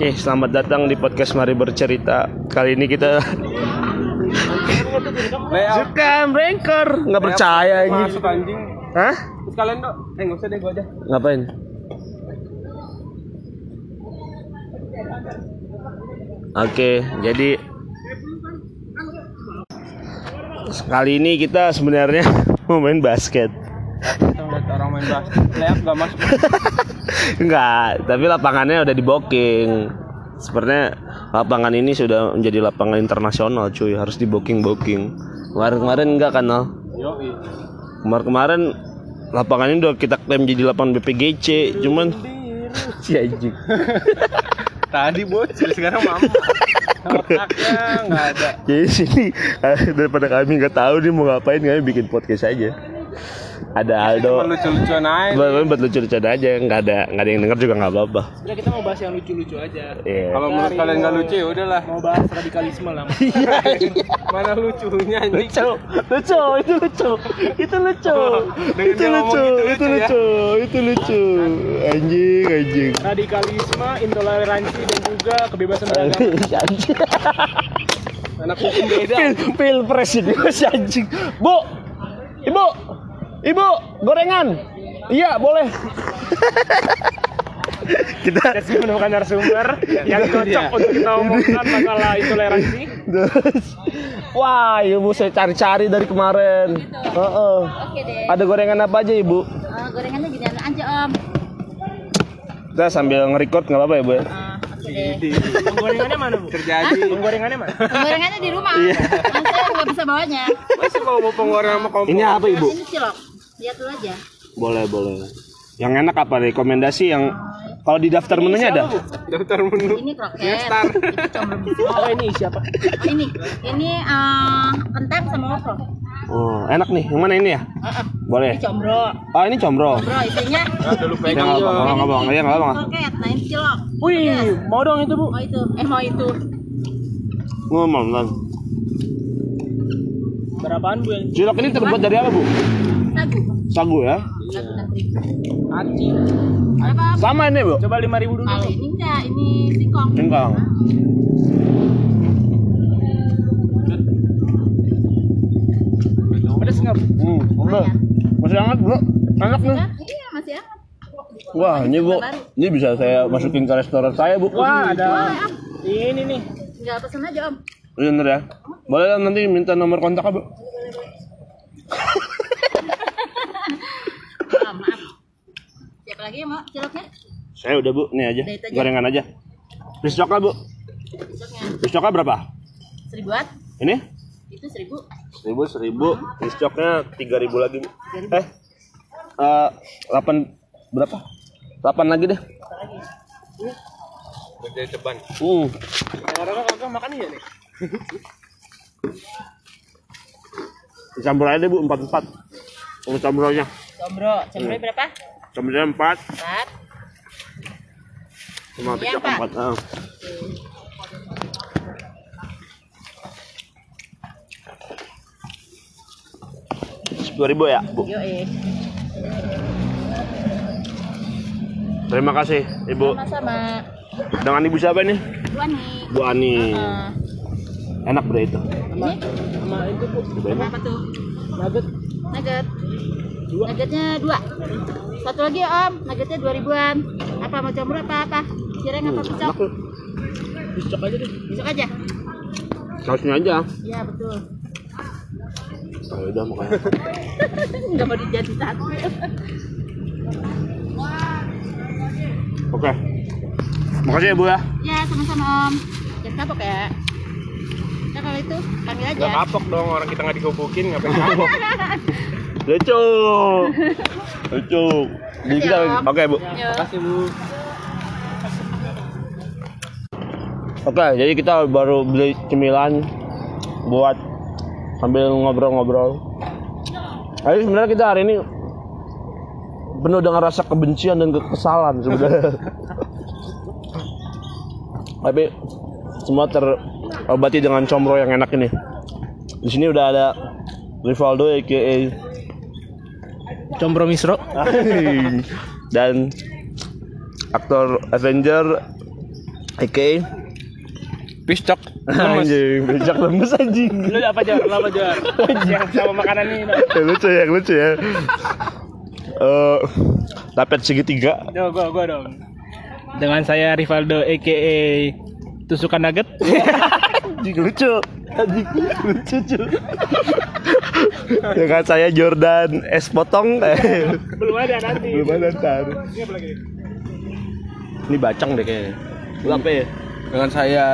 Oke, selamat datang di podcast Mari Bercerita. Kali ini kita suka breaker, nggak percaya ini. masuk anjing. Hah? Kalian dok, eh nggak usah deh gua aja. Ngapain? Oke, jadi kali ini kita sebenarnya mau main basket. Orang main basket, layout nggak masuk. Enggak, tapi lapangannya udah di booking. Sepertinya lapangan ini sudah menjadi lapangan internasional, cuy. Harus di booking booking. Kemarin-kemarin enggak kan, Nal? Yo, Kemarin-kemarin lapangan ini udah kita klaim jadi lapangan BPGC, cuman si anjing. Tadi bocil, sekarang mama. Otaknya nggak ada. Jadi sini eh, daripada kami nggak tahu nih mau ngapain, kami bikin podcast aja. Ada Cuma Aldo. lucu-lucuan aja. Buat buat lucu-lucuan aja, nggak ada nggak ada yang denger juga nggak apa-apa. Udah kita mau bahas yang lucu-lucu aja. Iya. Kalau menurut kalian nggak lucu ya udahlah. Mau bahas radikalisme lah. Mana lucunya anjing? lucu lucu itu lucu itu lucu dengan itu lucu gitu itu lucu ya. lucu itu lucu anjing anjing radikalisme, intoleransi dan juga kebebasan beragama. anjing Anak hukum beda. pil pilpres ini masih anjing bu ibu ibu gorengan iya boleh kita sih menemukan narasumber yang cocok untuk kita omongkan masalah intoleransi. terus wah ibu saya cari-cari dari kemarin Heeh. Oke deh. ada gorengan apa aja ibu Eh, gorengannya gini aja om. kita sambil nge-record nggak apa-apa ya bu ya Eh, Oke deh. Penggorengannya mana, Bu? Terjadi. Penggorengannya mana? Gorengannya di rumah. Kan saya nggak bisa bawanya. Masih mau mau pengeluaran sama kompor. ini apa ibu Ini cilok. Lihat dulu aja. boleh boleh yang enak apa rekomendasi yang kalau di daftar menunya ada Daftar menu. Ini kroket. Gestar. Itu combrong. Oh, ini siapa? Oh, ini. Ini eh, kentang sama opro. oh enak nih yang mana ini ya Heeh. boleh Ini combro. oh ini combro Bro, isinya Udah lu ya pegang nggak apa yo. nggak apa nggak nggak apa kroket. Nah, ini cilok. Wih, mau dong itu, Bu. Oh itu. Eh mau itu. ngomong kan Berapaan, Bu yang cilok ini terbuat dari apa bu Sagu. ya anjing? Berapa? sama ini bu Coba 5000 dulu. Kalau ini enggak, ini singkong. singkong Pedes enggak, Bu? hmm masih hangat bro enak nih? Iya, masih hangat. wah ini bu ini bisa saya masukin ke restoran saya bu Wah, ada ini nih. Enggak pesen aja, Om. bener ya boleh nanti minta nomor kontak bu Ah, maaf. Siapa lagi yang mau ciloknya? saya udah bu ini aja aja. gorengan aja piscoknya bu Ciloknya piscoknya berapa seribuan. ini Itu seribu. seribu seribu piscoknya tiga ribu lagi bu eh eh, delapan berapa delapan lagi deh Jadi ceban. hmm Orang kagak makan iya nih. Campur aja deh bu, empat empat. Untuk campurannya. Combro. Combro berapa? Campurnya empat, Empat. Pak. empat. Ah. Sepuluh ribu ya bu. Terima kasih ibu. Sama-sama. Dengan ibu siapa nih? Dua nih. Bu Ani. Eh, Enak bro itu. ini Sama itu, Bu. Apa tuh? Nugget. Nugget. Nuggetnya dua. Satu lagi om. Nuggetnya dua ribuan. Apa mau combro apa apa? Cireng apa tuh. Piscok aja deh. Besok aja. Sausnya aja. Iya betul. Oh, udah makanya. Enggak mau dijadi satu. Oke. Makasih ya bu ya. ya sama-sama om. Jangan kapok ya. Ya kalau itu panggil aja. Gak kapok dong orang kita nggak dikebukin ngapain kapok. Lucu. Lucu. Jadi kita, oke bu. Yo. Makasih bu. Oke, jadi kita baru beli cemilan buat sambil ngobrol-ngobrol. Jadi sebenarnya kita hari ini penuh dengan rasa kebencian dan kekesalan sebenarnya. Tapi semua terobati dengan combro yang enak ini. Di sini udah ada Rivaldo aka Combro Misro. dan aktor Avenger Oke. Piscok. Anjing, becak lemes anjing. Lu apa Jor? Lu apa Jor? Yang sama makanan ini. no. Yang lucu ya, yang lucu ya. Eh, tapet segitiga. Yo, gua gua dong. Dengan saya Rivaldo aka Tusukan Nugget. Anjing lucu. Anjing lucu cu. Dengan saya Jordan S potong. Belum ada nanti. Belum ada ntar. Ini apa lagi? Ini bacang deh kayaknya. Lu apa ya? Dengan saya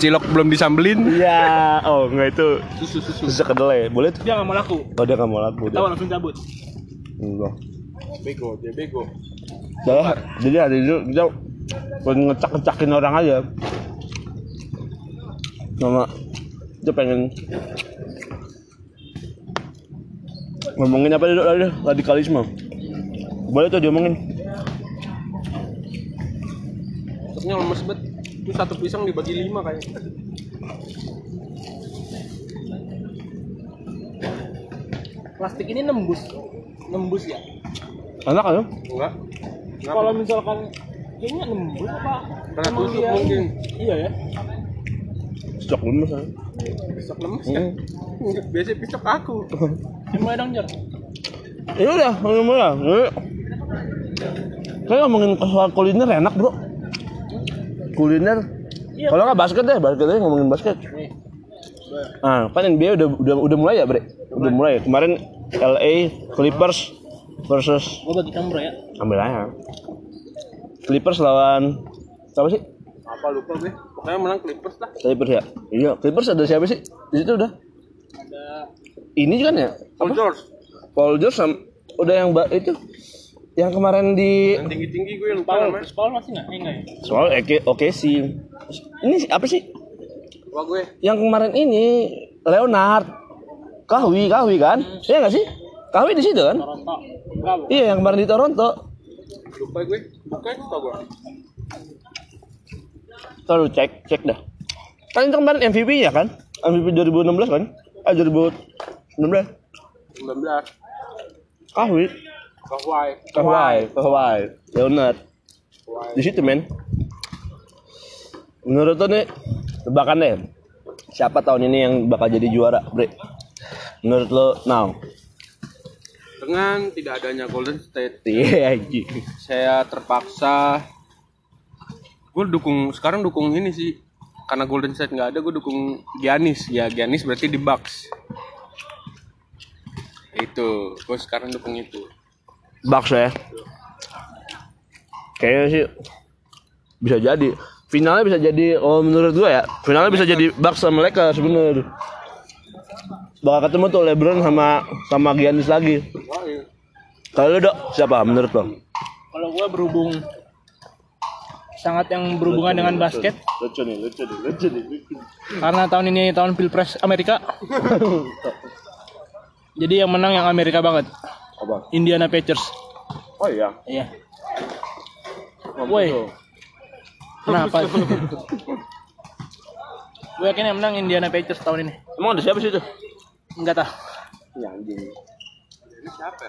cilok belum disambelin. Iya. Oh enggak itu Susu susu. susu kedelai. Boleh tuh? Dia nggak mau laku. Oh dia nggak mau laku. Tahu dia. langsung cabut. Enggak. Bego, dia bego. Dah, jadi hari itu kita pengen ngecak-ngecakin orang aja. Nama kita pengen ngomongin apa dulu tadi radikalisme. Boleh tuh diomongin. Besoknya lemes banget. Itu satu pisang dibagi lima kayaknya. Plastik ini nembus. Nembus ya. Enak kan? Enggak. Kalau misalkan kayaknya nembus apa? Karena tusuk dia- mungkin. Iya ya. Stok lemes kan? Pisok lemes kan? Enggak, biasanya pisok aku. Gimana dong Jor? Ya udah, ngomong ya. Ini- Kayak ngomongin soal kuliner enak bro. Kuliner. Iya. Kalau nggak basket deh, basket aja ngomongin basket. Nih. Nah, kan NBA udah udah udah mulai ya, Bre? Udah mulai. Kemarin LA Clippers versus Gua bagi kamu bro ya. ambil aja. Clippers lawan siapa sih? Apa lupa gue? Pokoknya menang Clippers lah. Clippers ya. Iya, Clippers ada siapa sih? Di situ udah. Ini kan ya? Paul George. Paul George sama udah yang ba- itu yang kemarin di Yang tinggi-tinggi gue lupa Paul, namanya. Paul masih nggak? Eh, enggak ya? soal oke oke sih. Ini apa sih? Lupa gue. Yang kemarin ini Leonard Kahwi, Kahwi kan? Iya nggak sih? Kahwi di situ kan? Toronto. Enggak. Iya, yang kemarin di Toronto. Lupa gue. Bukan lupa gue. Terus cek cek dah. Kan itu kemarin MVP ya kan? MVP 2016 kan? Ah 2016. 19. Kahwi, Kawhi. Kahwi, Kahwi, Leonard. Kawhi. Di situ men. Menurut lo nih tebakan deh. Siapa tahun ini yang bakal jadi juara, Bre? Menurut lo now? Dengan tidak adanya Golden State, Iya, saya terpaksa gue dukung sekarang dukung ini sih karena Golden State nggak ada gue dukung Giannis ya Giannis berarti di Bucks itu gue sekarang dukung itu Bucks ya. Kayaknya sih bisa jadi. Finalnya bisa jadi oh menurut gua ya, finalnya bisa jadi Bucks sama Lakers bener. Bakal ketemu tuh LeBron sama sama Giannis lagi. Kalau lu dok siapa menurut lo? Kalau gua berhubung sangat yang berhubungan dengan basket Lucu nih, lucu nih, lucu nih. Lucu. karena tahun ini tahun Pilpres Amerika. Jadi yang menang yang Amerika banget. Apa? Indiana Pacers. Oh iya. Iya. Woi. Kenapa? Gue yakin yang menang Indiana Pacers tahun ini. Emang ada siapa sih itu? Enggak tah. Ya anjing. ini siapa?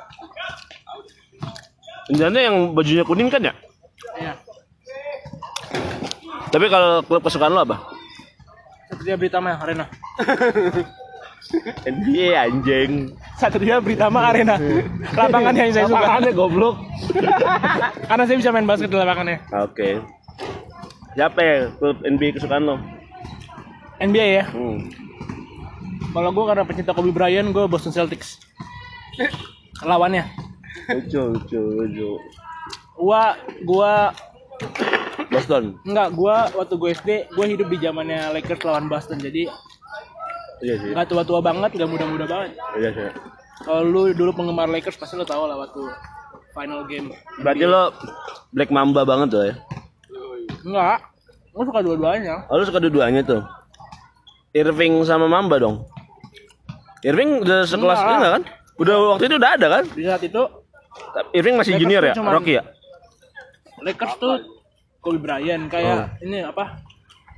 Indiana yang bajunya kuning kan ya? Iya. Tapi kalau klub kesukaan lo apa? Satria Britama Arena. NBA anjing. Satria Britama Arena. Lapangan yang saya suka. Lapangannya goblok. Karena saya bisa main basket di lapangannya. Oke. Siapa ya klub NBA kesukaan lo? NBA ya. Hmm. Kalau gue karena pecinta Kobe Bryant, gue Boston Celtics. Lawannya. Lucu, lucu, lucu. Gua gua Boston. enggak, gua waktu gue SD, gue hidup di zamannya Lakers lawan Boston. Jadi Iya sih. nggak tua-tua banget, nggak muda-muda banget. Iya sih. Kalau lu dulu penggemar Lakers pasti lu tahu lah waktu final game. Berarti lo Black Mamba banget tuh ya? Enggak. Gue suka dua-duanya. Oh, lu suka dua-duanya tuh? Irving sama Mamba dong? Irving udah sekelas Enggak. ini nggak kan? Udah waktu itu udah ada kan? Di saat itu Irving masih Lakers junior ya? cuman- Rocky ya? Lakers tuh Kobe Bryant kayak ini apa?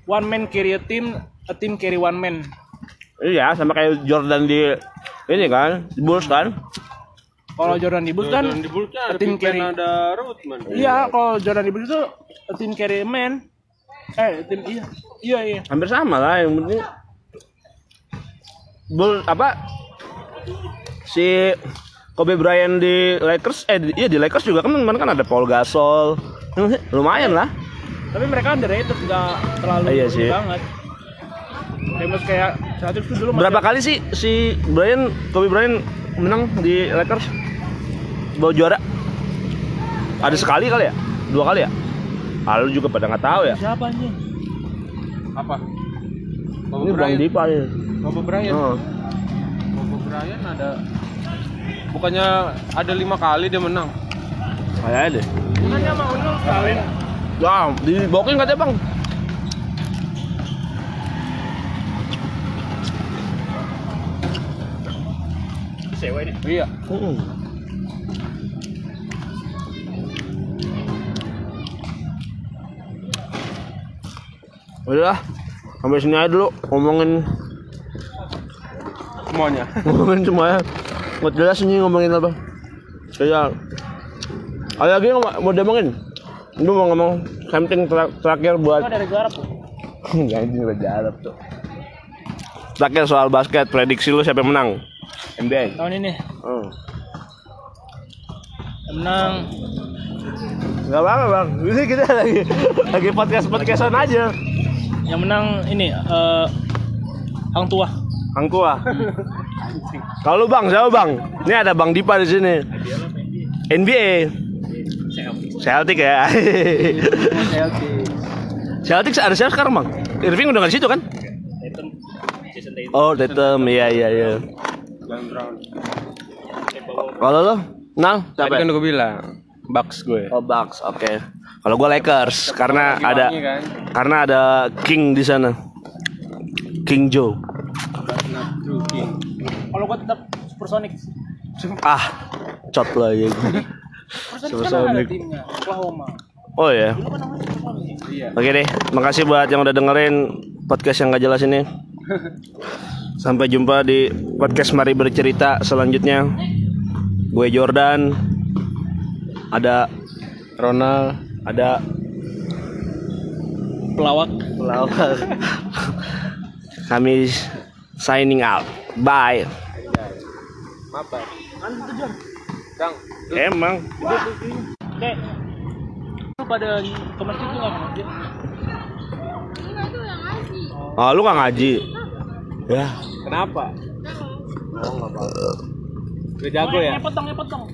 One man carry a team, a team carry one man. Iya, sama kayak Jordan di ini kan, di Bulls kan? Kalau Jordan di Bulls kan di Bulls-nya ada tim carry. ada Rodman Iya, kalau Jordan di Bulls itu a team carry man. Eh, tim iya. Iya, iya. hampir sama lah yang penting Bull apa si Kobe Bryant di Lakers eh di- iya di Lakers juga kan kemarin kan ada Paul Gasol lumayan lah Tapi mereka underrated enggak terlalu Iya sih. banget. Famous kayak Celtics tuh dulu berapa kali sih si Bryant Kobe Bryant menang di Lakers bawa juara ada sekali kali ya dua kali ya Lalu juga pada nggak tahu ya Siapa anjing? Apa? Bob ini Bang. Dipa ya Bob Bryant. oh. Bob Bryant ada bukannya ada lima kali dia menang. kayak deh Bukannya mau lu sekali. Wah, di booking katanya bang. Sewa ini. Iya. Hmm. Udah sampai sini aja dulu ngomongin Semuanya. ngomongin semuanya. Nggak jelas ini ngomongin apa. Kayak ada lagi yang mau- mau diomongin? Lu mau ngomong something ter- terakhir buat dari garap tuh. Enggak ini udah Arab tuh. Terakhir soal basket, prediksi lu siapa yang menang? NBA. Tahun ini Hmm. yang menang Gak apa-apa bang, ini kita lagi lagi podcast podcastan aja. yang menang ini eh Hang Tua. Hang tua. Kalau bang, siapa bang? Ini ada bang Dipa di sini. NBA. Celtic ya. Celtic ada siapa sekarang bang? Irving udah nggak di situ kan? Oh, Tatum, iya iya iya. Kalau lo, Nal, Tadi siapa? kan udah gue bilang Bucks gue. Oh Bucks, oke. Kalau gue Lakers karena Lagi ada wangi kan? karena ada King di sana. King Joe. Kalau gua tetap Supersonic. Ah, cot kan ada Supersonic. timnya. Oklahoma. Oh ya. Kan. Iya. Oke deh, makasih buat yang udah dengerin podcast yang gak jelas ini. Sampai jumpa di podcast Mari Bercerita selanjutnya. Gue Jordan. Ada Ronald. ada Pelawak. pelawak. Kami signing out. Bye. Emang. Lu pada ke masjid tuh nggak ke masjid? Oh, lu gak ngaji? Ya. Kenapa? Oh, enggak apa-apa. Udah jago ya? Ngepot dong.